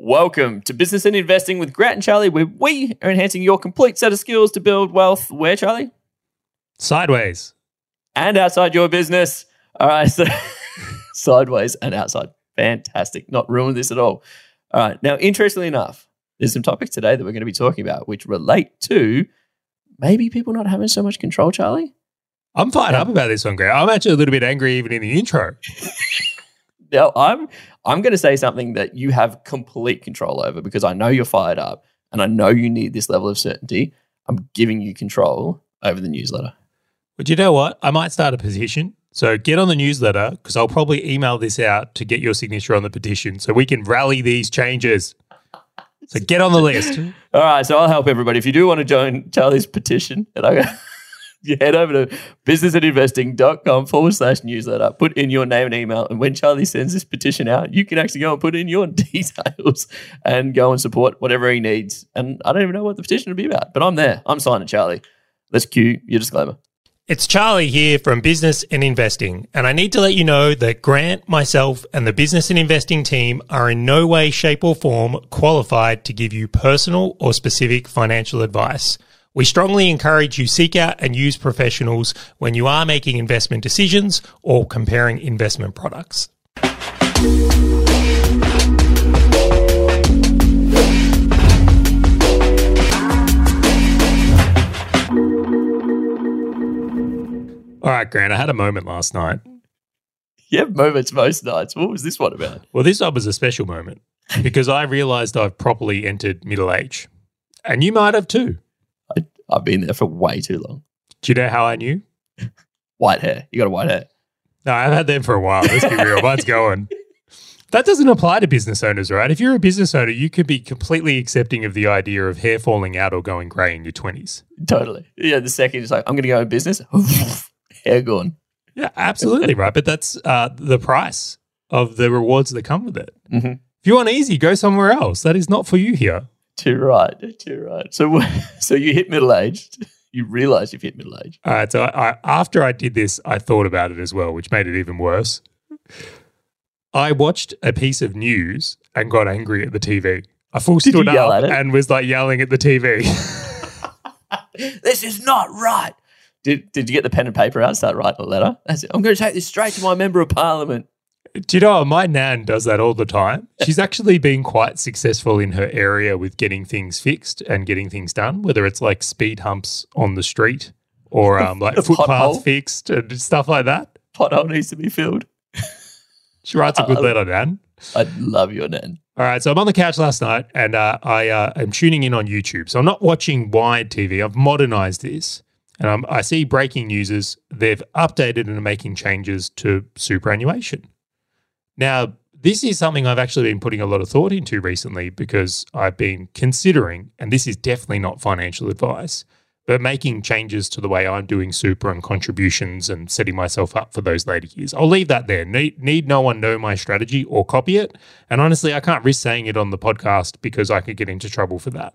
Welcome to Business and Investing with Grant and Charlie, where we are enhancing your complete set of skills to build wealth. Where, Charlie? Sideways. And outside your business. All right, so sideways and outside. Fantastic. Not ruin this at all. All right. Now, interestingly enough, there's some topics today that we're going to be talking about which relate to maybe people not having so much control, Charlie. I'm fired up about this one, Grant. I'm actually a little bit angry even in the intro. Now, I'm I'm going to say something that you have complete control over because I know you're fired up and I know you need this level of certainty. I'm giving you control over the newsletter. But you know what? I might start a petition. So get on the newsletter because I'll probably email this out to get your signature on the petition so we can rally these changes. So get on the list. All right, so I'll help everybody. If you do want to join Charlie's petition, and I you head over to businessandinvesting.com forward slash newsletter, put in your name and email. And when Charlie sends this petition out, you can actually go and put in your details and go and support whatever he needs. And I don't even know what the petition would be about, but I'm there. I'm signing Charlie. Let's cue your disclaimer. It's Charlie here from Business and Investing, and I need to let you know that Grant, myself, and the Business and Investing team are in no way, shape, or form qualified to give you personal or specific financial advice. We strongly encourage you seek out and use professionals when you are making investment decisions or comparing investment products. All right, Grant, I had a moment last night. You have moments most nights. What was this one about? Well, this one was a special moment because I realized I've properly entered middle age. And you might have too. I've been there for way too long. Do you know how I knew? White hair. You got a white hair. No, I've had them for a while. Let's be real. Mine's going. That doesn't apply to business owners, right? If you're a business owner, you could be completely accepting of the idea of hair falling out or going grey in your 20s. Totally. Yeah, the second it's like, I'm going to go in business, hair gone. Yeah, absolutely right. But that's uh, the price of the rewards that come with it. Mm-hmm. If you want easy, go somewhere else. That is not for you here. Too right. Too right. So, so you hit middle aged. You realize you've hit middle age. All right. So I, I, after I did this, I thought about it as well, which made it even worse. I watched a piece of news and got angry at the TV. I full stood up and was like yelling at the TV. This is not right. Did, did you get the pen and paper out start writing a letter? I said, I'm going to take this straight to my member of parliament. Do you know my nan does that all the time? She's actually been quite successful in her area with getting things fixed and getting things done, whether it's like speed humps on the street or um, like footpaths fixed and stuff like that. Pothole needs to be filled. She writes a good letter, nan. I love your nan. All right, so I'm on the couch last night and uh, I uh, am tuning in on YouTube. So I'm not watching wide TV. I've modernized this, and I'm, I see breaking news is they've updated and are making changes to superannuation. Now, this is something I've actually been putting a lot of thought into recently because I've been considering, and this is definitely not financial advice, but making changes to the way I'm doing super and contributions and setting myself up for those later years. I'll leave that there. Need, need no one know my strategy or copy it. And honestly, I can't risk saying it on the podcast because I could get into trouble for that.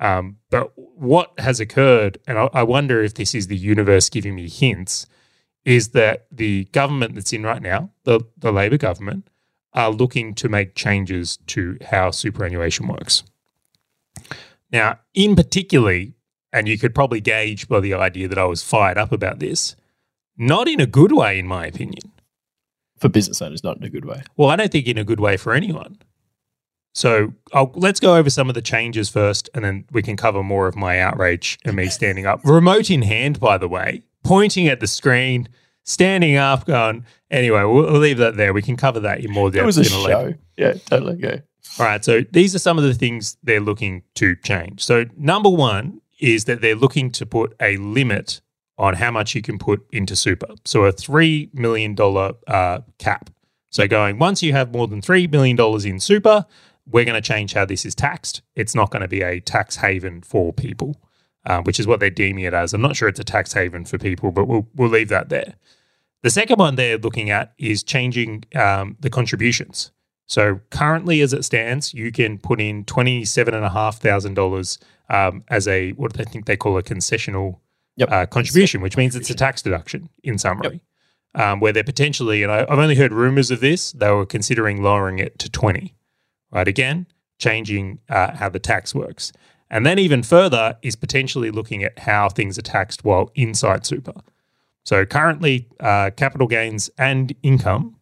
Um, but what has occurred, and I, I wonder if this is the universe giving me hints, is that the government that's in right now, the, the Labor government, are looking to make changes to how superannuation works. Now, in particularly, and you could probably gauge by the idea that I was fired up about this, not in a good way, in my opinion. For business owners, not in a good way. Well, I don't think in a good way for anyone. So I'll, let's go over some of the changes first, and then we can cover more of my outrage and me standing up. Remote in hand, by the way, pointing at the screen, standing up, going. Anyway, we'll, we'll leave that there. We can cover that in more depth. It was a in later- show. Yeah, totally. Go. all right. So these are some of the things they're looking to change. So number one is that they're looking to put a limit on how much you can put into super. So a three million dollar uh, cap. So going once you have more than three million dollars in super, we're going to change how this is taxed. It's not going to be a tax haven for people, uh, which is what they're deeming it as. I'm not sure it's a tax haven for people, but we'll we'll leave that there. The second one they're looking at is changing um, the contributions. So currently, as it stands, you can put in twenty seven and a half thousand dollars um, as a what do they think they call a concessional Yep. uh, contribution, which means it's a tax deduction in summary. Um, where they're potentially, and I, I've only heard rumors of this, they were considering lowering it to twenty. Right again, changing uh, how the tax works. And then even further is potentially looking at how things are taxed while inside super. So currently, uh, capital gains and income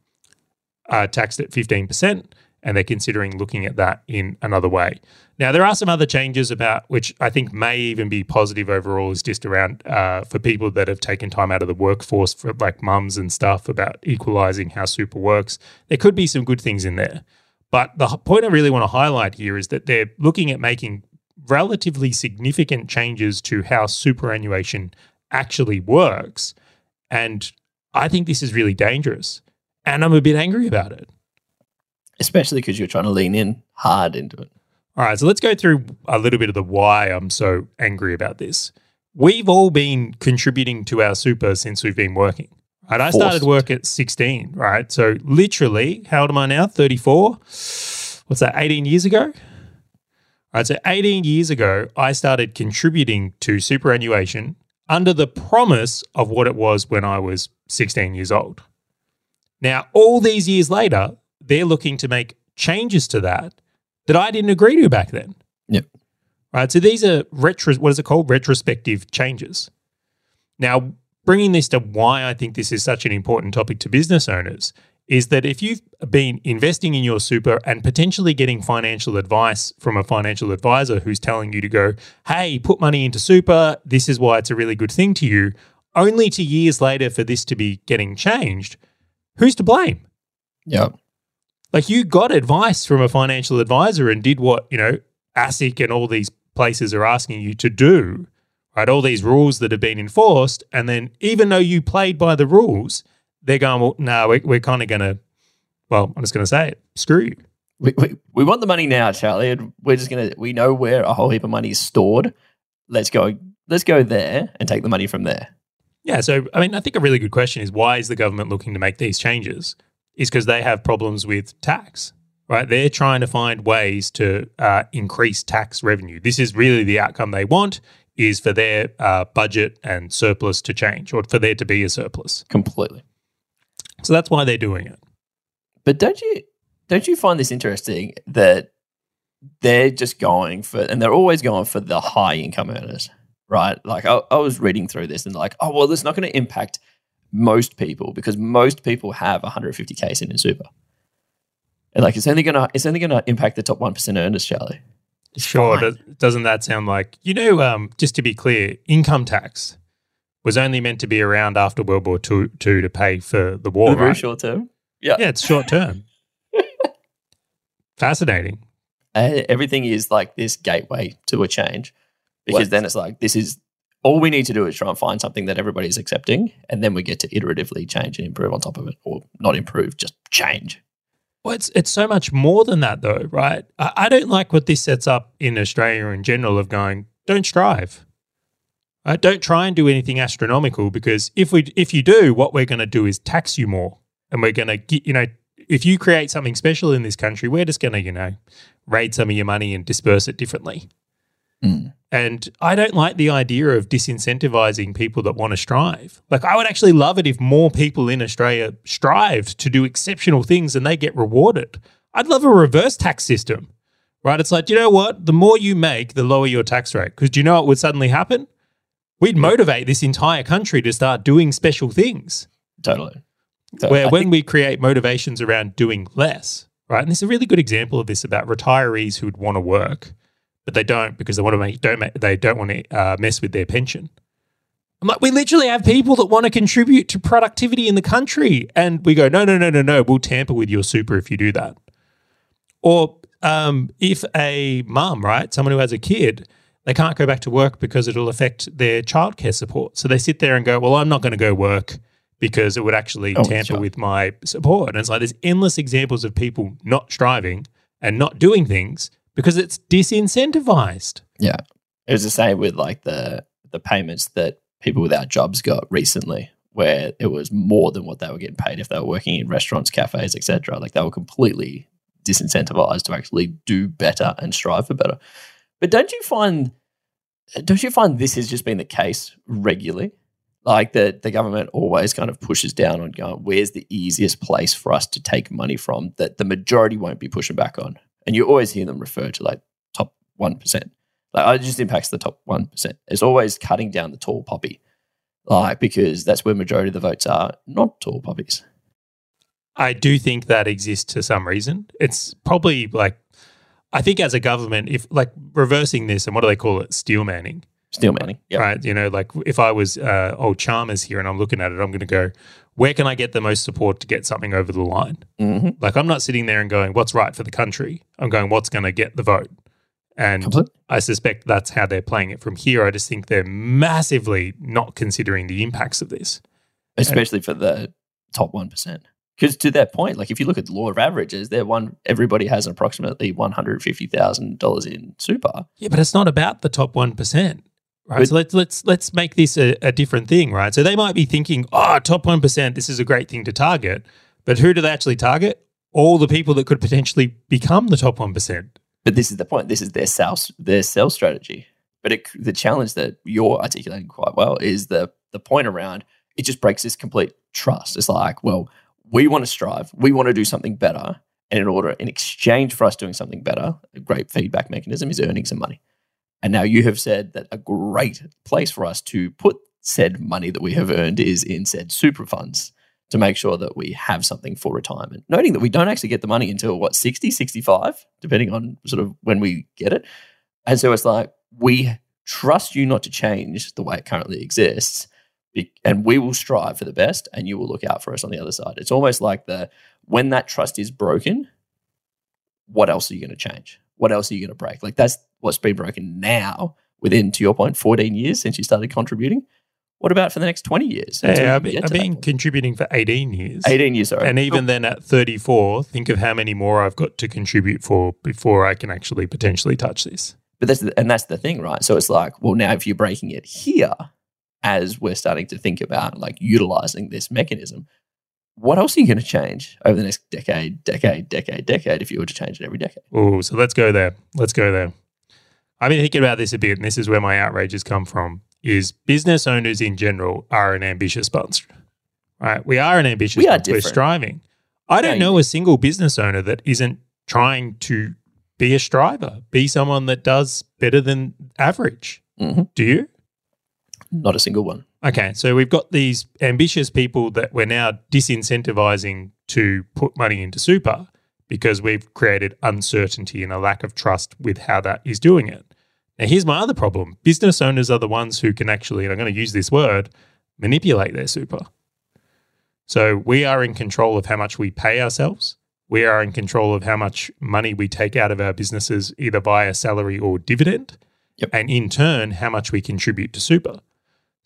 are taxed at 15%, and they're considering looking at that in another way. Now, there are some other changes about which I think may even be positive overall, is just around uh, for people that have taken time out of the workforce, for like mums and stuff, about equalizing how super works. There could be some good things in there. But the point I really want to highlight here is that they're looking at making relatively significant changes to how superannuation actually works. And I think this is really dangerous. And I'm a bit angry about it. Especially because you're trying to lean in hard into it. All right, so let's go through a little bit of the why I'm so angry about this. We've all been contributing to our super since we've been working. Right, I started work at 16, right? So literally, how old am I now? 34. What's that? 18 years ago. All right, so 18 years ago, I started contributing to superannuation under the promise of what it was when I was 16 years old. Now, all these years later, they're looking to make changes to that that I didn't agree to back then. Yep. Right. So these are retro. What is it called? Retrospective changes. Now, bringing this to why I think this is such an important topic to business owners is that if you've been investing in your super and potentially getting financial advice from a financial advisor who's telling you to go, hey, put money into super, this is why it's a really good thing to you, only to years later for this to be getting changed, who's to blame? Yeah. Like you got advice from a financial advisor and did what, you know, ASIC and all these places are asking you to do, right? All these rules that have been enforced. And then even though you played by the rules, they're going, well, no, we're, we're kind of going to, well, I'm just going to say it, screw you. We, we, we want the money now, Charlie. And we're just going to, we know where a whole heap of money is stored. Let's go, let's go there and take the money from there. Yeah. So, I mean, I think a really good question is why is the government looking to make these changes? Is because they have problems with tax, right? They're trying to find ways to uh, increase tax revenue. This is really the outcome they want is for their uh, budget and surplus to change or for there to be a surplus. Completely. So that's why they're doing it. But don't you don't you find this interesting that they're just going for and they're always going for the high income earners, right? Like I, I was reading through this and like, oh well, it's not going to impact most people because most people have 150k in in super. And like it's only gonna it's only gonna impact the top one percent earners, Charlie. It's sure, fine. doesn't that sound like you know? Um, just to be clear, income tax was only meant to be around after World War II, II to pay for the war. Very right? short term. Yeah. Yeah, it's short term. Fascinating. Uh, everything is like this gateway to a change because What? then it's like this is all we need to do is try and find something that everybody's accepting and then we get to iteratively change and improve on top of it or not improve just change Well, it's it's so much more than that, though, right? I, I don't like what this sets up in Australia in general of going, don't strive. Right? Don't try and do anything astronomical because if we if you do, what we're going to do is tax you more, and we're going to get you know if you create something special in this country, we're just going to you know raid some of your money and disperse it differently. Hmm. And I don't like the idea of disincentivizing people that want to strive. Like, I would actually love it if more people in Australia strived to do exceptional things and they get rewarded. I'd love a reverse tax system, right? It's like, you know what? The more you make, the lower your tax rate. Because do you know what would suddenly happen? We'd motivate this entire country to start doing special things. totally So Where I when think- we create motivations around doing less, right? And this is a really good example of this about retirees who would want to work, but they don't because they want to make don't make, they don't want to uh, mess with their pension. I'm like, we literally have people that want to contribute to productivity in the country, and we go, no, no, no, no, no, we'll tamper with your super if you do that. Or um, if a mum, right, someone who has a kid, they can't go back to work because it'll affect their childcare support. So they sit there and go, well, I'm not going to go work because it would actually Oh, tamper sure. with my support. And it's like there's endless examples of people not striving and not doing things because it's disincentivized. yeah it was the same with like the the payments that people without jobs got recently where it was more than what they were getting paid if they were working in restaurants cafes etc like they were completely disincentivized to actually do better and strive for better but don't you find don't you find this has just been the case regularly like the, the government always kind of pushes down on going where's the easiest place for us to take money from that the majority won't be pushing back on and you always hear them refer to like top one percent. Like it just impacts the top one percent. It's always cutting down the tall poppy, like because that's where majority of the votes are, not tall poppies. I do think that exists to some reason. It's probably like I think as a government, if like reversing this and what do they call it, steel manning, Steel manning. Yep. right? You know, like if I was uh, old Chalmers here and I'm looking at it, I'm going to go, where can I get the most support to get something over the line? hmm Like I'm not sitting there and going, what's right for the country? I'm going, what's going to get the vote? And. I suspect that's how they're playing it from here. I just think they're massively not considering the impacts of this. especially for the top one percent. Because to that point, like if you look at the law of averages, they're one everybody has approximately one hundred fifty thousand dollars in super. Yeah, but it's not about the top one percent, right? But- so let's let's let's make this a, a different thing, right? So they might be thinking, oh, top one percent, this is a great thing to target, but who do they actually target? All the people that could potentially become the top one percent. But this is the point. This is their sales their sales strategy. But it, the challenge that you're articulating quite well is the the point around it just breaks this complete trust. It's like, well, we want to strive, we want to do something better, and in order in exchange for us doing something better, a great feedback mechanism is earning some money. And now you have said that a great place for us to put said money that we have earned is in said super funds to make sure that we have something for retirement. Noting that we don't actually get the money until what, 60, 65, depending on sort of when we get it. And so it's like, we trust you not to change the way it currently exists. And we will strive for the best, and you will look out for us on the other side. It's almost like the when that trust is broken, what else are you going to change? What else are you going to break? Like that's what's been broken now within, to your point, 14 years since you started contributing. What about for the next 20 years? Yeah, I've been, I've been contributing for 18 years. 18 years, sorry. And even oh. then at 34, think of how many more I've got to contribute for before I can actually potentially touch this. But that's the, and that's the thing, right? So it's like, well, now if you're breaking it here, as we're starting to think about like utilizing this mechanism, what else are you going to change over the next decade, decade, decade, decade if you were to change it every decade? Oh, so let's go there. Let's go there. I've been thinking about this a bit, and this is where my outrage has come from. Is business owners in general are an ambitious bunch, right? We are an ambitious We are bunch. We're striving. I don't know a single business owner that isn't trying to be a striver, be someone that does better than average. Mhm. Do you? Not a single one. Okay, so we've got these ambitious people that we're now disincentivizing to put money into super because we've created uncertainty and a lack of trust with how that is doing it. Now, here's my other problem business owners are the ones who can actually, and I'm going to use this word, manipulate their super. So we are in control of how much we pay ourselves. We are in control of how much money we take out of our businesses, either via salary or dividend. Yep. And in turn, how much we contribute to super.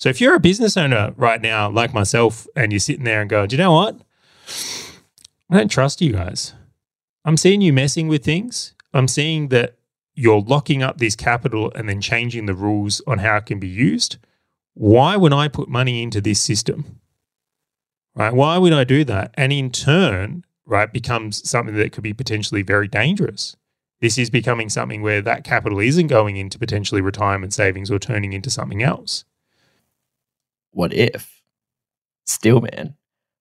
So if you're a business owner right now, like myself, and you're sitting there and going, do you know what? I don't trust you guys. I'm seeing you messing with things. I'm seeing that you're locking up this capital and then changing the rules on how it can be used. Why would I put money into this system? Right? Why would I do that? And in turn, right, becomes something that could be potentially very dangerous. This is becoming something where that capital isn't going into potentially retirement savings or turning into something else. What if, Still, Steelman,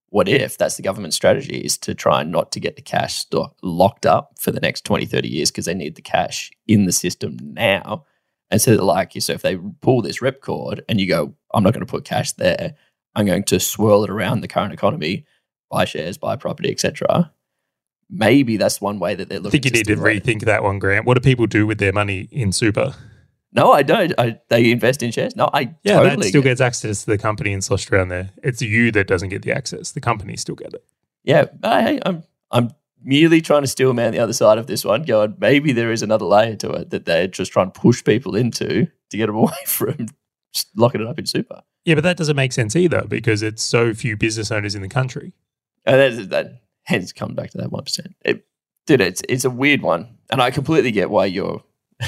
what if that's the government strategy is to try not to get the cash stock locked up for the next 20, 30 years because they need the cash in the system now. And so, like, so if they pull this ripcord and you go, I'm not going to put cash there, I'm going to swirl it around the current economy, buy shares, buy property, etc. Maybe that's one way that they're looking. I think you need to it. rethink that one, Grant. What do people do with their money in super? No, I don't. I, they invest in shares. No, I Yeah, totally that still get- gets access to the company and sloshed around there. It's you that doesn't get the access. The company still get it. Yeah, hey, I'm I'm merely trying to steel man the other side of this one. Going, maybe there is another layer to it that they're just trying to push people into to get them away from just locking it up in super. Yeah, but that doesn't make sense either because it's so few business owners in the country. And that, that hence come back to that one percent. It, dude, it's it's a weird one, and I completely get why you're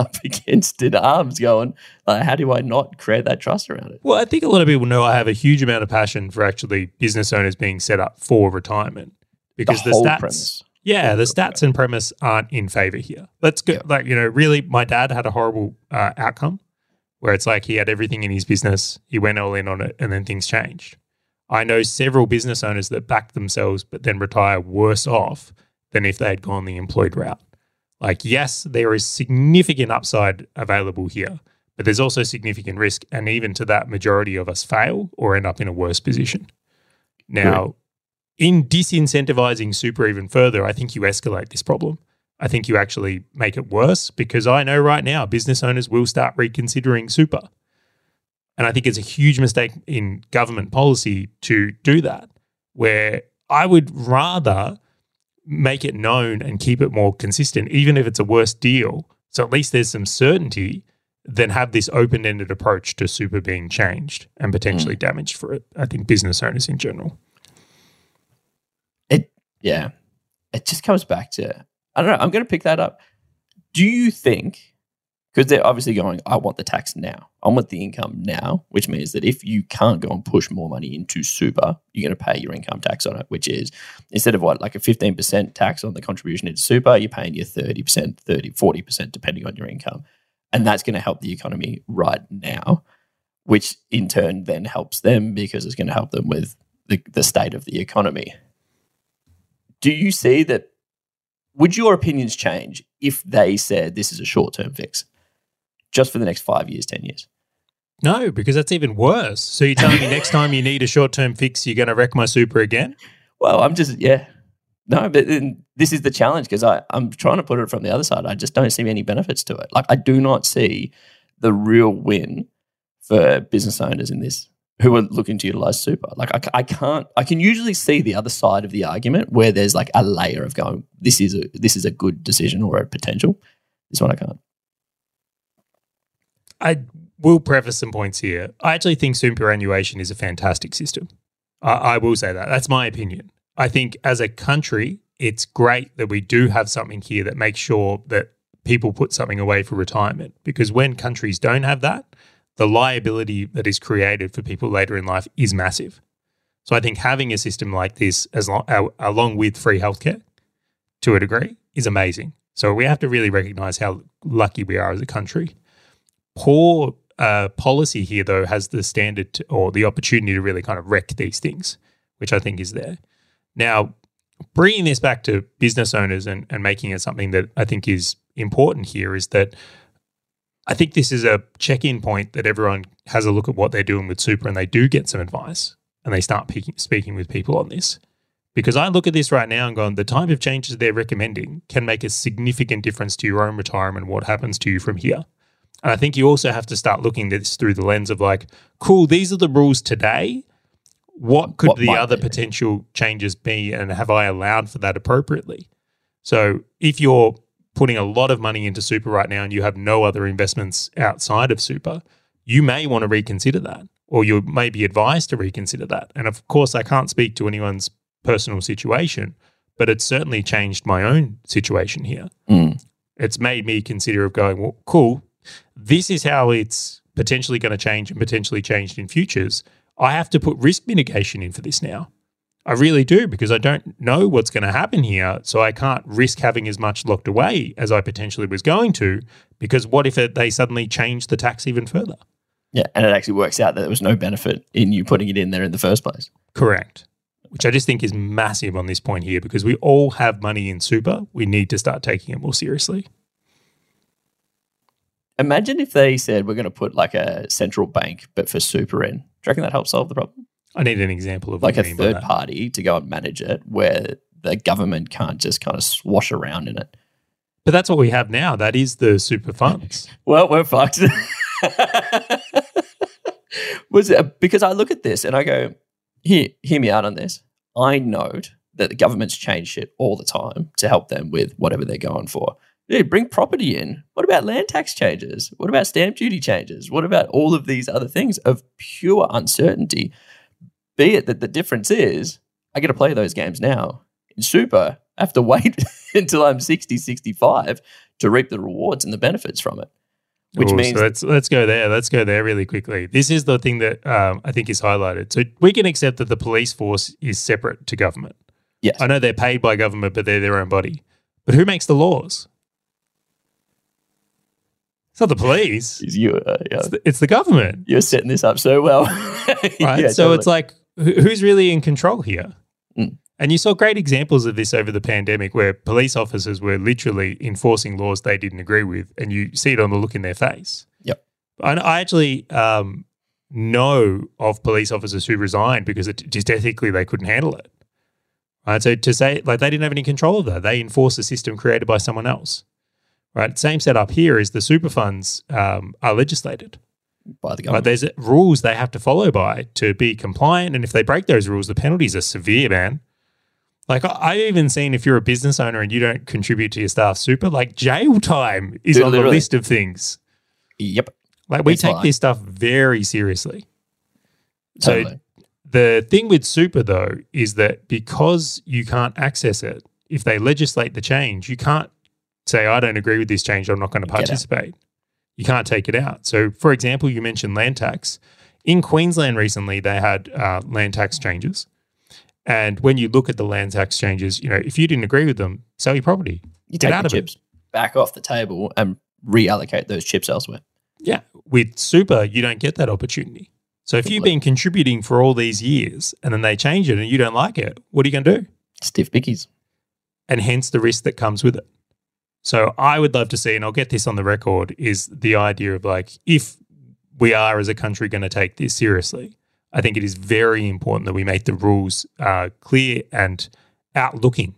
up against it, arms going. Like, how do I not create that trust around it? Well, I think a lot of people know I have a huge amount of passion for actually business owners being set up for retirement because the, whole stats. premise. Yeah, the stats and premise aren't in favor here. Let's go. Like you know, really, my dad had a horrible uh, outcome where it's like he had everything in his business, he went all in on it, and then things changed. I know several business owners that backed themselves, but then retire worse off than if they had gone the employed route. Like, yes, there is significant upside available here, but there's also significant risk. And even to that, majority of us fail or end up in a worse position. Now, in disincentivizing super even further, I think you escalate this problem. I think you actually make it worse because I know right now business owners will start reconsidering super. And I think it's a huge mistake in government policy to do that, where I would rather make it known and keep it more consistent, even if it's a worse deal. So at least there's some certainty Then have this open ended approach to super being changed and potentially Mm. damaged for it. I think business owners in general. It yeah. It just comes back to I don't know. I'm going to pick that up. Do you think because they're obviously going, I want the tax now. I want the income now, which means that if you can't go and push more money into super, you're going to pay your income tax on it, which is instead of what, like a 15% tax on the contribution into super, you're paying your 30%, 30, 40%, depending on your income. And that's going to help the economy right now, which in turn then helps them because it's going to help them with the, the state of the economy. Do you see that? Would your opinions change if they said this is a short term fix? Just for the next five years, 10 years. No, because that's even worse. So you're telling me next time you need a short term fix, you're going to wreck my super again? Well, I'm just, yeah. No, but then this is the challenge because I'm trying to put it from the other side. I just don't see any benefits to it. Like, I do not see the real win for business owners in this who are looking to utilize super. Like, I, I can't, I can usually see the other side of the argument where there's like a layer of going, this is a, this is a good decision or a potential. This one I can't. I will preface some points here. I actually think superannuation is a fantastic system. I, I will say that. That's my opinion. I think as a country, it's great that we do have something here that makes sure that people put something away for retirement. Because when countries don't have that, the liability that is created for people later in life is massive. So I think having a system like this, as long, along with free healthcare, to a degree, is amazing. So we have to really recognize how lucky we are as a country poor uh, policy here, though, has the standard to, or the opportunity to really kind of wreck these things, which I think is there. Now, bringing this back to business owners and, and making it something that I think is important here is that I think this is a check in point that everyone has a look at what they're doing with super and they do get some advice and they start peaking, speaking with people on this. Because I look at this right now and go, the type of changes they're recommending can make a significant difference to your own retirement, what happens to you from here. And I think you also have to start looking at this through the lens of like, cool, these are the rules today. What could What the other be? potential changes be? And have I allowed for that appropriately? So if you're putting a lot of money into super right now and you have no other investments outside of super, you may want to reconsider that or you may be advised to reconsider that. And of course, I can't speak to anyone's personal situation, but it's certainly changed my own situation here. Mm. It's made me consider of going, well, cool, this is how it's potentially going to change and potentially changed in futures. I have to put risk mitigation in for this now. I really do because I don't know what's going to happen here. So I can't risk having as much locked away as I potentially was going to because what if it, they suddenly change the tax even further? Yeah. And it actually works out that there was no benefit in you putting it in there in the first place. Correct. Which I just think is massive on this point here because we all have money in super. We need to start taking it more seriously. Imagine if they said we're going to put like a central bank, but for super in. Do you reckon that helps solve the problem? I need an example of Like what a you mean by third party to go and manage it where the government can't just kind of swash around in it. But that's what we have now. That is the super funds. Well, we're fucked. Was it because I look at this and I go, here, hear me out on this. I note that the governments change shit all the time to help them with whatever they're going for. Dude, bring property in. What about land tax changes? What about stamp duty changes? What about all of these other things of pure uncertainty? Be it that the difference is I get to play those games now. In super, I have to wait until I'm 60, 65 to reap the rewards and the benefits from it. Which Ooh, means so let's let's go there. Let's go there really quickly. This is the thing that um, I think is highlighted. So we can accept that the police force is separate to government. yes, I know they're paid by government, but they're their own body. But who makes the laws? It's not the police. you, uh, yeah, It's the, it's the government, you're setting this up so well. right? Yeah, so totally. it's like who's really in control here? Mm. And you saw great examples of this over the pandemic where police officers were literally enforcing laws they didn't agree with, and you see it on the look in their face. Yep. I, I actually um, know of police officers who resigned because it, just ethically they couldn't handle it. Right. So to say like they didn't have any control of that, they enforced a system created by someone else. Right. Same setup here is the super funds um, are legislated. by the government. there's rules they have to follow by to be compliant, and if they break those rules, the penalties are severe, man. Like I- I've even seen if you're a business owner and you don't contribute to your staff super, like jail time is Dude, on the list of things. yep. Like we It's take fine. this stuff very seriously. So the thing with super though is that because you can't access it, if they legislate the change, you can't say I don't agree with this change. I'm not going to participate. You can't take it out. So, for example, you mentioned land tax. In Queensland recently, they had uh, land tax changes, and when you look at the land tax changes, you know if you didn't agree with them, sell your property. you get out the of it. back off the table and reallocate those chips elsewhere. Yeah. With super, you don't get that opportunity. So if you've been contributing for all these years and then they change it and you don't like it, what are you going to do? Stiff bickies. And hence the risk that comes with it. So I would love to see, and I'll get this on the record, is the idea of like, if we are as a country going to take this seriously, I think it is very important that we make the rules uh, clear and outlooking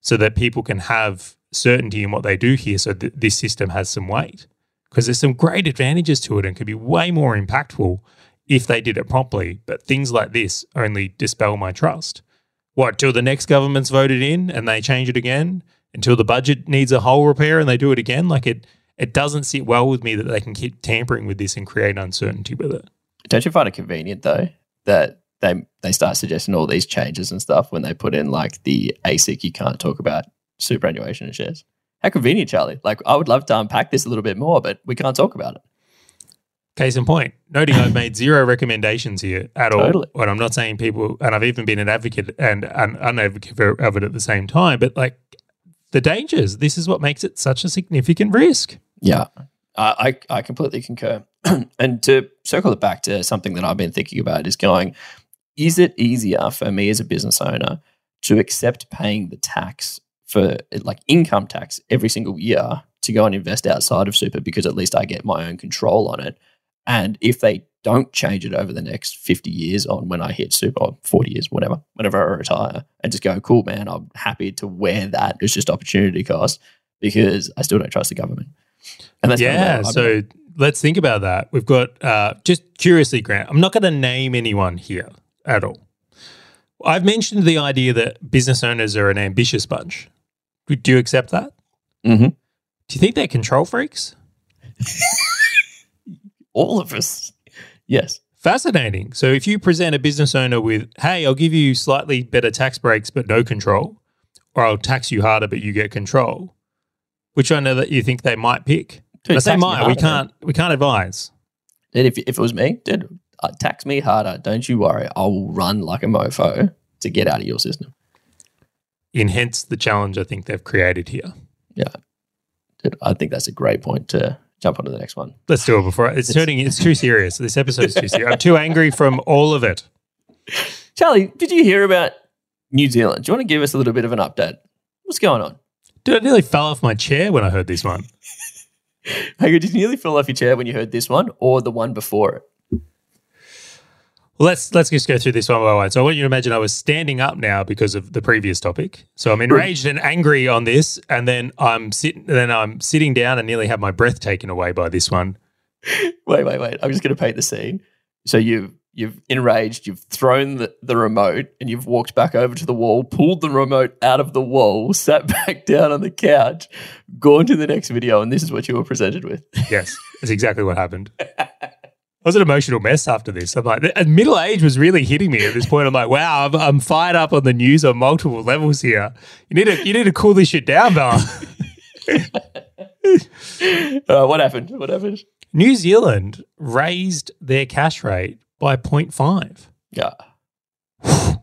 so that people can have certainty in what they do here so that this system has some weight. Because there's some great advantages to it and could be way more impactful if they did it properly. But things like this only dispel my trust. What, till the next government's voted in and they change it again? Until the budget needs a whole repair and they do it again? Like it, it doesn't sit well with me that they can keep tampering with this and create uncertainty with it. Don't you find it convenient though that they they start suggesting all these changes and stuff when they put in like the ASIC you can't talk about superannuation and shares? How convenient, Charlie. Like I would love to unpack this a little bit more, but we can't talk about it. Case in point, noting I've made zero recommendations here at all. Totally. And I'm not saying people, and I've even been an advocate and an unadvocate for- of it at the same time, but like the dangers, this is what makes it such a significant risk. Yeah, I I, completely concur. and to circle it back to something that I've been thinking about is going: Is it easier for me as a business owner to accept paying the tax for like income tax every single year to go and invest outside of super because at least I get my own control on it? And if they don't change it over the next 50 years on when I hit super, or 40 years, whatever, whenever I retire, and just go, cool, man, I'm happy to wear that. It's just opportunity cost because I still don't trust the government. And that's yeah. where So let's think about that. We've got, uh, just curiously, Grant, I'm not going to name anyone here at all. I've mentioned the idea that business owners are an ambitious bunch. Do you accept that? Mhm. Do you think they're control freaks? all of us. Yes. Fascinating. So if you present a business owner with, hey, I'll give you slightly better tax breaks but no control, or I'll tax you harder but you get control, which I know that you think they might pick. Dude, I say might, we can't we can't advise. Dude, if, if it was me, dude, uh, tax me harder. Don't you worry. I will run like a mofo to get out of your system. In hence the challenge I think they've created here. Yeah, dude, I think that's a great point to jump onto the next one. Let's do it before it's turning it's too serious. This episode is too serious. I'm too angry from all of it. Charlie, did you hear about New Zealand? Do you want to give us a little bit of an update? What's going on? Dude, I nearly fell off my chair when I heard this one. Hey, did you nearly fall off your chair when you heard this one or the one before it? Well, let's let's just go through this one by one. So I want you to imagine I was standing up now because of the previous topic. So I'm enraged and angry on this, and then I'm sitting then I'm sitting down and nearly have my breath taken away by this one. Wait, wait, wait. I'm just going to paint the scene. So you've you've enraged, you've thrown the, the remote, and you've walked back over to the wall, pulled the remote out of the wall, sat back down on the couch, gone to the next video, and this is what you were presented with. Yes, that's exactly what happened. Was an emotional mess after this. I'm like, middle age was really hitting me at this point. I'm like, wow, I'm, I'm fired up on the news on multiple levels here. You need to you need to cool this shit down, Bella. Uh, what happened? What happened? New Zealand raised their cash rate by 0.5. Yeah.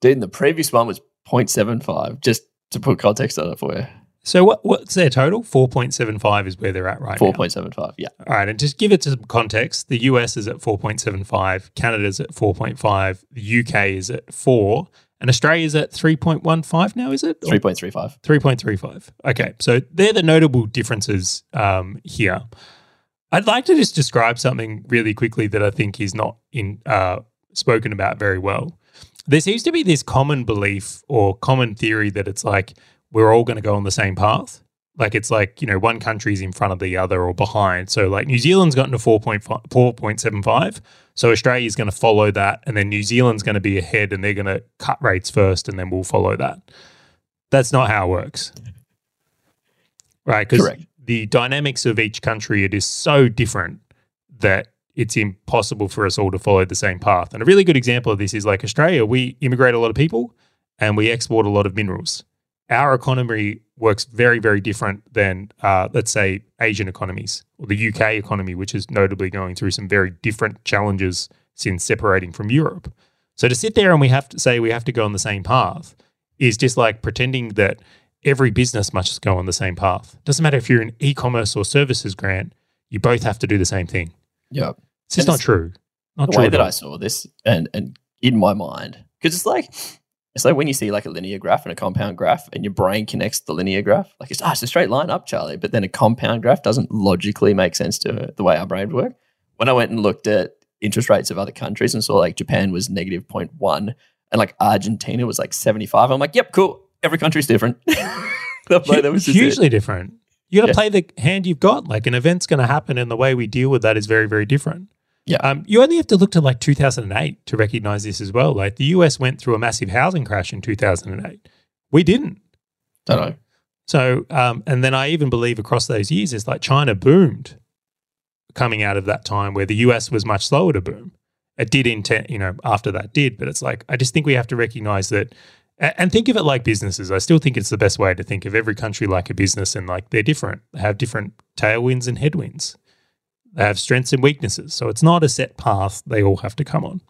Dude, the previous one was 0.75, just to put context on it for you. So what what's their total? 4.75 is where they're at right now. 4.75, yeah. All right, and just give it some context. The US is at 4.75, Canada's at 4.5, the UK is at 4, And Australia's at 3.15 now, is it? 3.35. 3.35. Okay. So they're the notable differences um, here. I'd like to just describe something really quickly that I think is not in uh, spoken about very well. There seems to be this common belief or common theory that it's like we're all going to go on the same path. Like it's like, you know, one country's in front of the other or behind. So like New Zealand's gotten to 4.5, 4.75. So Australia's going to follow that. And then New Zealand's going to be ahead and they're going to cut rates first and then we'll follow that. That's not how it works. Right? Because the dynamics of each country, it is so different that it's impossible for us all to follow the same path. And a really good example of this is like Australia, we immigrate a lot of people and we export a lot of minerals. Our economy works very, very different than, uh, let's say, Asian economies or the UK economy, which is notably going through some very different challenges since separating from Europe. So to sit there and we have to say we have to go on the same path is just like pretending that every business must go on the same path. Doesn't matter if you're an e-commerce or services grant, you both have to do the same thing. Yeah. It's just And not true. Not the true. way that all. I saw this and and in my mind, because it's like it's like when you see like a linear graph and a compound graph, and your brain connects the linear graph, like it's ah, it's a straight line up, Charlie. But then a compound graph doesn't logically make sense to the way our brains work. When I went and looked at interest rates of other countries and saw like Japan was negative 0.1 and like Argentina was like 75, I'm like, yep, cool. Every country's different. That- was just it. different. You got to Yeah. play the hand you've got. Like an event's going to happen, and the way we deal with that is very, very different. Yeah. Um, you only have to look to like 2008 to recognize this as well. Like the US went through a massive housing crash in 2008. We didn't. Don't know. So, um, and then I even believe across those years, it's like China boomed coming out of that time where the US was much slower to boom. It did intent, you know, after that did, but it's like, I just think we have to recognize that and think of it like businesses. I still think it's the best way to think of every country like a business and like they're different. Have different tailwinds and headwinds. They have strengths and weaknesses. So it's not a set path they all have to come on.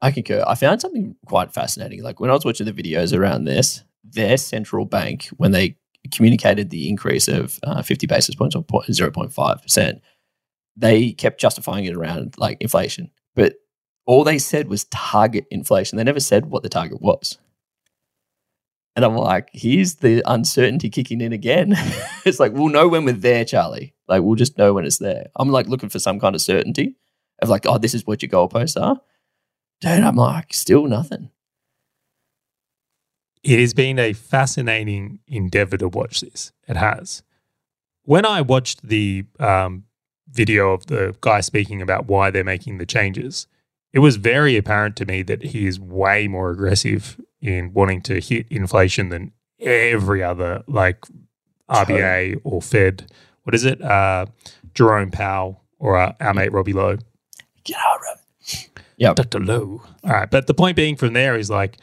I concur. I found something quite fascinating. Like when I was watching the videos around this, their central bank, when they communicated the increase of uh, 50 basis points or 0.5%, they kept justifying it around like inflation. But all they said was target inflation. They never said what the target was. And I'm like, here's the uncertainty kicking in again. it's like, we'll know when we're there, Charlie. Like, we'll just know when it's there. I'm like looking for some kind of certainty of like, oh, this is what your goalposts are. Dude, I'm like, still nothing. It has been a fascinating endeavor to watch this. It has. When I watched the um, video of the guy speaking about why they're making the changes, it was very apparent to me that he is way more aggressive in wanting to hit inflation than every other, like RBA or Fed. What is it? Uh, Jerome Powell or uh, our mate Robbie Lowe. Get out of it. Yeah. Dr. Lowe. All right. But the point being from there is like,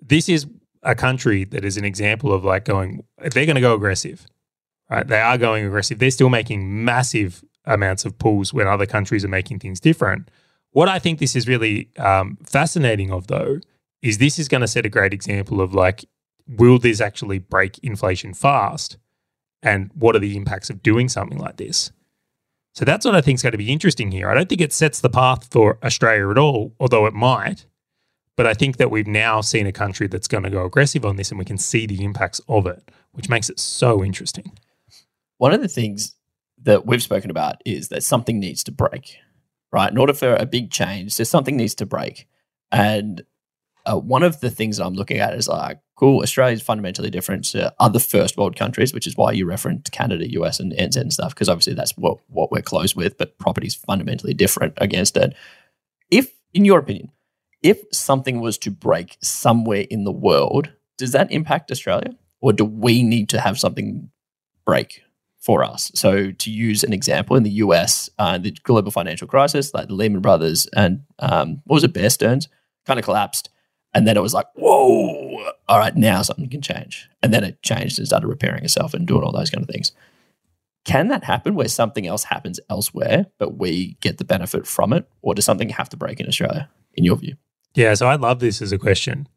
this is a country that is an example of like going, if they're going to go aggressive, right? They are going aggressive. They're still making massive amounts of pulls when other countries are making things different. What I think this is really um, fascinating of, though, is this is going to set a great example of like, will this actually break inflation fast? And what are the impacts of doing something like this? So that's what I think is going to be interesting here. I don't think it sets the path for Australia at all, although it might. But I think that we've now seen a country that's going to go aggressive on this and we can see the impacts of it, which makes it so interesting. One of the things that we've spoken about is that something needs to break, right? In order for a big change, there's something needs to break. And uh, one of the things that I'm looking at is like, cool, Australia is fundamentally different to other first world countries, which is why you referenced Canada, US, and NZ and stuff, because obviously that's what, what we're close with, but property is fundamentally different against it. If, in your opinion, if something was to break somewhere in the world, does that impact Australia? Or do we need to have something break for us? So, to use an example, in the US, uh, the global financial crisis, like the Lehman Brothers and um, what was it, Bear Stearns, kind of collapsed. And then it was like, whoa, all right, now something can change. And then it changed and started repairing itself and doing all those kind of things. Can that happen where something else happens elsewhere, but we get the benefit from it? Or does something have to break in Australia, in your view? Yeah, so I love this as a question.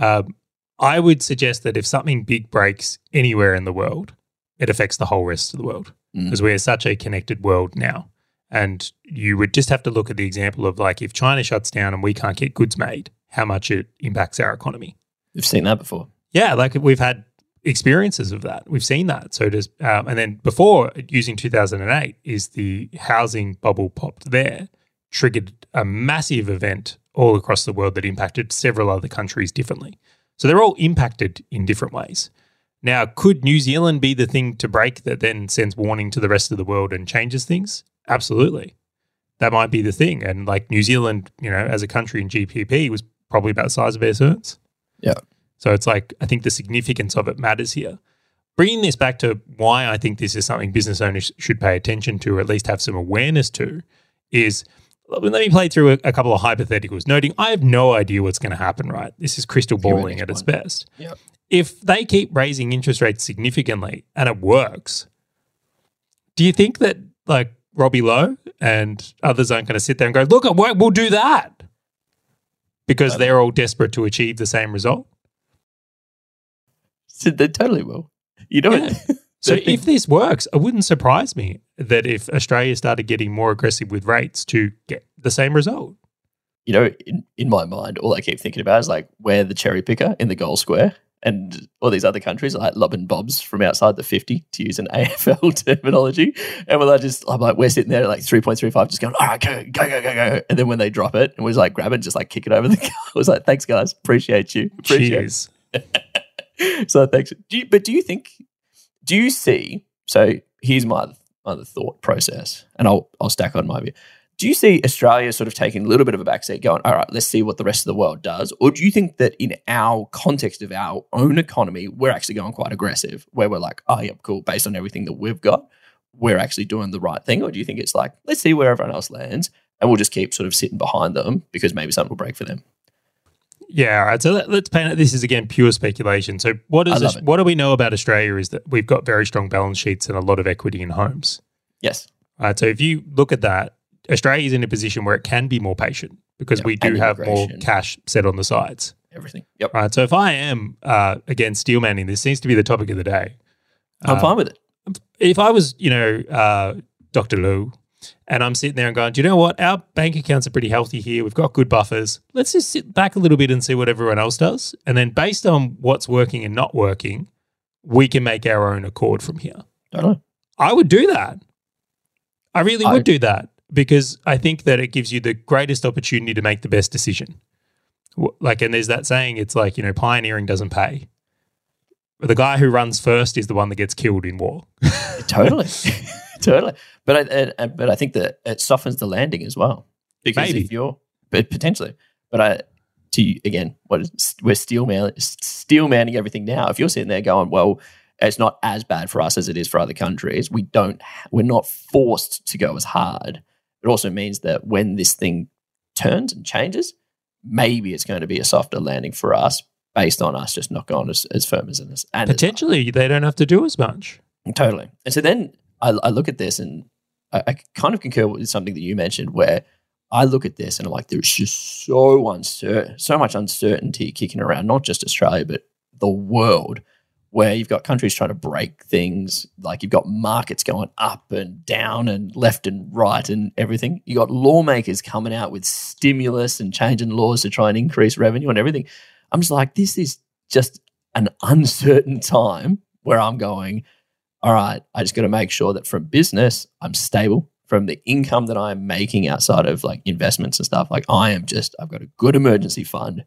Um, I would suggest that if something big breaks anywhere in the world, it affects the whole rest of the world Mm. because we're such a connected world now. And you would just have to look at the example of like if China shuts down and we can't get goods made, how much it impacts our economy. We've seen that before. Yeah, like we've had experiences of that. We've seen that. So does, um, and then before using 2008 is the housing bubble popped there, triggered a massive event all across the world that impacted several other countries differently. So they're all impacted in different ways. Now, could New Zealand be the thing to break that then sends warning to the rest of the world and changes things? Absolutely. That might be the thing. And like New Zealand, you know, as a country in GDP was probably about the size of AirCerts. Yeah. So it's like, I think the significance of it matters here. Bringing this back to why I think this is something business owners should pay attention to, or at least have some awareness to, is let me play through a, a couple of hypotheticals, noting I have no idea what's going to happen, right? This is crystal balling at its best. Yep. If they keep raising interest rates significantly and it works, do you think that like Robbie Lowe and others aren't going to sit there and go, look, we'll do that? Because they're all desperate to achieve the same result? So they totally will. You know, Yeah. So if this works, it wouldn't surprise me that if Australia started getting more aggressive with rates to get the same result. you know, in, in my mind, all I keep thinking about is like we're the cherry picker in the goal square, and all these other countries are like lobbing bobs from outside the fifty to use an AFL terminology, and we're like just I'm like we're sitting there at like three point three five, just going all right, go go go go go, and then when they drop it, and we just like grab it, and just like kick it over the goal. I was like, thanks guys, appreciate you, appreciate. Cheers. so thanks. Do you, but do you think? Do you see? So here's my other thought process, and I'll I'll stack on my view. Do you see Australia sort of taking a little bit of a backseat, going, all right, let's see what the rest of the world does? Or do you think that in our context of our own economy, we're actually going quite aggressive, where we're like, oh, yeah, cool, based on everything that we've got, we're actually doing the right thing? Or do you think it's like, let's see where everyone else lands and we'll just keep sort of sitting behind them because maybe something will break for them? Yeah, all right. So let, us paint it. This is again pure speculation. So what is it. what do we know about Australia is that we've got very strong balance sheets and a lot of equity in homes. Yes. All right. So if you look at that, Australia is in a position where it can be more patient because Yeah, we do have more cash set on the sides. Everything. Yep. Right. So if I am uh, again steel manning, this seems to be the topic of the day. I'm Uh, fine with it. if I was, you know, uh, Dr. Lowe, and I'm sitting there and going, do you know what? Our bank accounts are pretty healthy here. We've got good buffers. Let's just sit back a little bit and see what everyone else does. And then based on what's working and not working, we can make our own accord from here. Don't know. I would do that. I really I- would do that because I think that it gives you the greatest opportunity to make the best decision. Like, and there's that saying, it's like, you know, pioneering doesn't pay. The guy who runs first is the one that gets killed in war. totally, totally. But I, and- and- but I think that it softens the landing as well because Maybe. if you're, but potentially, but I to you, again, what is we're steel man, steel manning everything now. If you're sitting there going, well, it's not as bad for us as it is for other countries. We don't, we're not forced to go as hard. It also means that when this thing turns and changes, maybe it's going to be a softer landing for us based on us just not going as, as firm as in this. And Potentially, they don't have to do as much. Totally. And so then I, I look at this and I, I kind of concur with something that you mentioned where I look at this and I'm like, there's just so uncertain, so much uncertainty kicking around, not just Australia, but the world, where you've got countries trying to break things. Like you've got markets going up and down and left and right and everything. You've got lawmakers coming out with stimulus and changing laws to try and increase revenue and everything. I'm just like, this is just an uncertain time where I'm going, all right, I just got to make sure that from business, I'm stable. From the income that I'm making outside of like investments and stuff, like I am just, I've got a good emergency fund.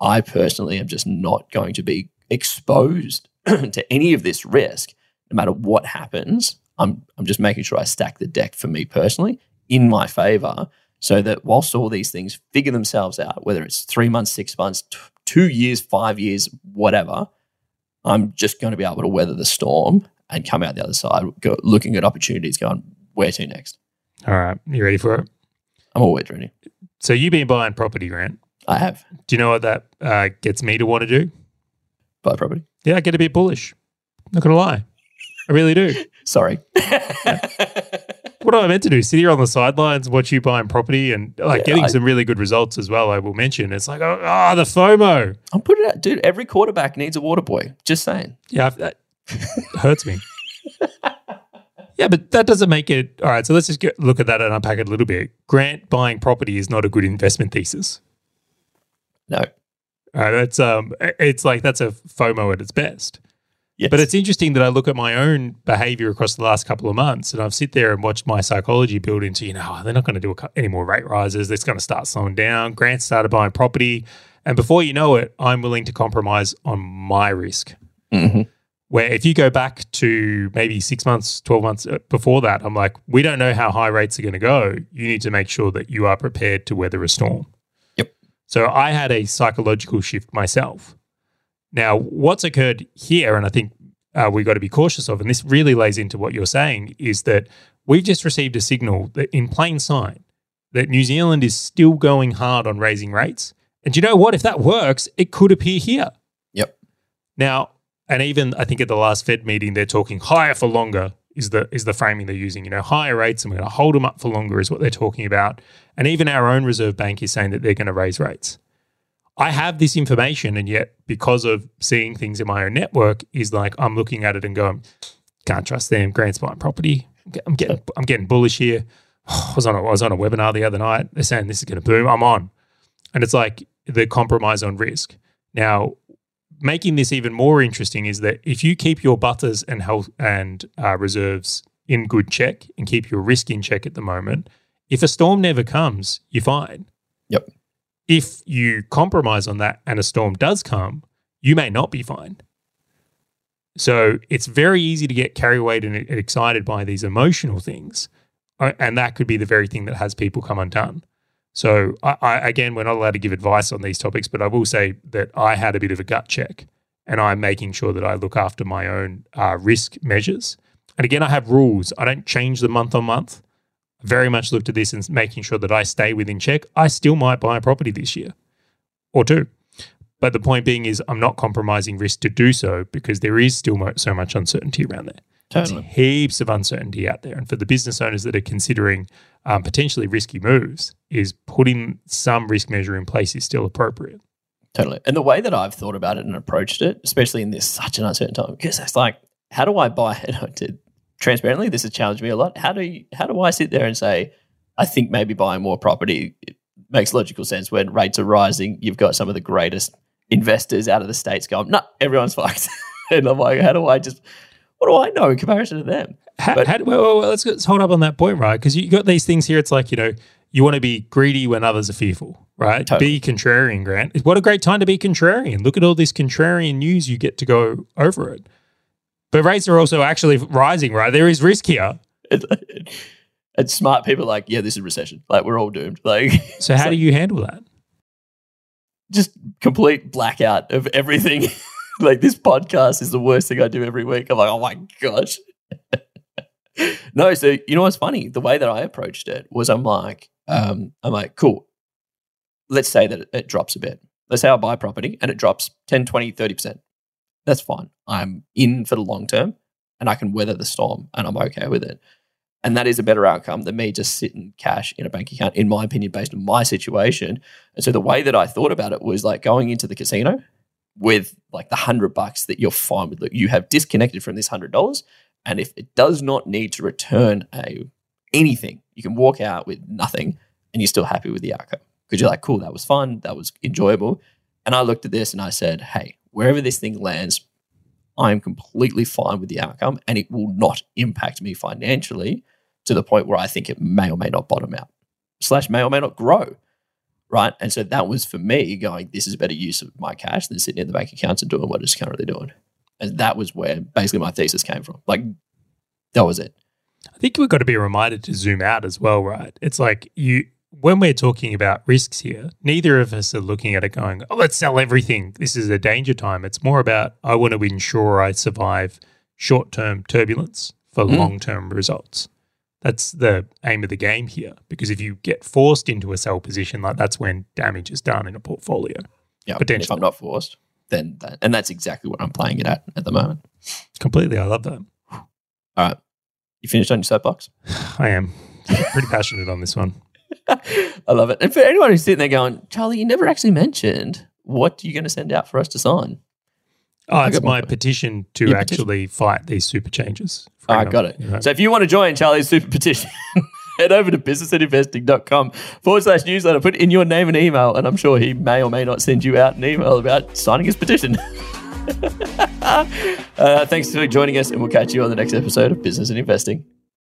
I personally am just not going to be exposed to any of this risk, no matter what happens. I'm, I'm just making sure I stack the deck for me personally in my favor so that whilst all these things figure themselves out, whether it's three months, six months, t- two years, five years, whatever, I'm just going to be able to weather the storm and come out the other side, go, looking at opportunities, going, where to next? All right. You ready for it? I'm always ready. So you've been buying property, Grant. I have Do you know what that uh, gets me to want to do? buy property. Yeah, I get a bit bullish. Not going to lie. I really do. Sorry. What am I meant to do? Sit here on the sidelines, watch you buying property and like Yeah, getting I- some really good results as well, I will mention. It's like, oh, oh, the FOMO. I'm putting it out, dude. Every quarterback needs a water boy. Just saying. Yeah, that hurts me. yeah, but that doesn't make it. All right, so let's just get, look at that and unpack it a little bit. Grant buying property is not a good investment thesis. No. Uh, that's um, it's like that's a FOMO at its best. Yes. But it's interesting that I look at my own behavior across the last couple of months and I've sit there and watched my psychology build into, you know, oh, they're not going to do a, any more rate rises. It's going to start slowing down. Grant started buying property. And before you know it, I'm willing to compromise on my risk. Mhm. Where if you go back to maybe six months, 12 months uh, before that, I'm like, we don't know how high rates are going to go. You need to make sure that you are prepared to weather a storm. So I had a psychological shift myself. Now, what's occurred here, and I think uh, we've got to be cautious of, and this really lays into what you're saying, is that we've just received a signal that in plain sight that New Zealand is still going hard on raising rates. And you know what? If that works, it could appear here. Yep. Now, and even I think at the last Fed meeting, they're talking higher for longer is the is the framing they're using. You know, higher rates, and we're going to hold them up for longer is what they're talking about. And even our own Reserve Bank is saying that they're going to raise rates. I have this information, and yet because of seeing things in my own network, is like I'm looking at it and going, can't trust them. Grant's buying property. I'm getting I'm getting bullish here. I was on a, I was on a webinar the other night. They're saying this is going to boom. I'm on, and it's like the compromise on risk. Now, making this even more interesting is that if you keep your butters and health and uh, reserves in good check and keep your risk in check at the moment, if a storm never comes, you're fine. Yep. If you compromise on that and a storm does come, you may not be fine. So it's very easy to get carried away and and excited by these emotional things. Uh, And that could be the very thing that has people come undone. So I, I, again, we're not allowed to give advice on these topics, but I will say that I had a bit of a gut check, and I'm making sure that I look after my own uh, risk measures. And again, I have rules. I don't change them month on month. I very much looked at this and making sure that I stay within check. I still might buy a property this year or two. But the point being is, I'm not compromising risk to do so because there is still mo- so much uncertainty around there. There's heaps of uncertainty out there. And for the business owners that are considering um, potentially risky moves, is putting some risk measure in place is still appropriate. Totally. And the way that I've thought about it and approached it, especially in this such an uncertain time, because it's like, how do I buy it? Transparently, this has challenged me a lot. How do you, how do I sit there and say, I think maybe buying more property makes logical sense when rates are rising. You've got some of the greatest investors out of the states going, no, everyone's fucked. and I'm like, how do I just, what do I know in comparison to them? How, But- how, well, well, well, let's, let's hold up on that point, right? Because you got these things here. It's like, you know, you want to be greedy when others are fearful, right? Totally. Be contrarian, Grant. What a great time to be contrarian. Look at all this contrarian news. You get to go over it. But rates are also actually rising, right? There is risk here. And, smart people are like, yeah, this is recession. Like we're all doomed. Like So how like- do you handle that? just complete blackout of everything. like this podcast is the worst thing I do every week. I'm like, oh my gosh. no, so you know what's funny? The way that I approached it was I'm like, um, I'm like, cool. Let's say that it, drops a bit. Let's say I buy property and it drops 10, 20, 30%. That's fine. I'm in for the long term and I can weather the storm and I'm okay with it. And that is a better outcome than me just sitting cash in a bank account, in my opinion, based on my situation. And so the way that I thought about it was like going into the casino with like the hundred bucks that you're fine with. You have disconnected from this hundred dollars, and if it does not need to return a anything, you can walk out with nothing, and you're still happy with the outcome because you're like, cool, that was fun, that was enjoyable. And I looked at this and I said, hey, wherever this thing lands, I'm completely fine with the outcome, and it will not impact me financially to the point where I think it may or may not bottom out, slash may or may not grow right? And so that was for me going, this is a better use of my cash than sitting in the bank accounts and doing what it's currently doing. And that was where basically my thesis came from. Like, that was it. I think we've got to be reminded to zoom out as well, right? It's like you when we're talking about risks here, neither of us are looking at it going, "Oh, let's sell everything. This is a danger time." It's more about I want to ensure I survive short-term turbulence for Mm. long-term results. That's the aim of the game here because if you get forced into a sell position, like that's when damage is done in a portfolio. Yeah. and If I'm not forced, then that, and that's exactly what I'm playing it at at the moment. Completely, I love that. All right. You finished on your soapbox? I am pretty passionate on this one. I love it. And for anyone who's sitting there going, Charlie, you never actually mentioned what you're going to send out for us to sign. Oh, I my petition to Your petition. actually fight these super changes. I got it. So if you want to join Charlie's super petition, head over to businessinvesting.com forward slash newsletter, put in your name and email, and I'm sure he may or may not send you out an email about signing his petition. uh, thanks for joining us, and we'll catch you on the next episode of Business and Investing.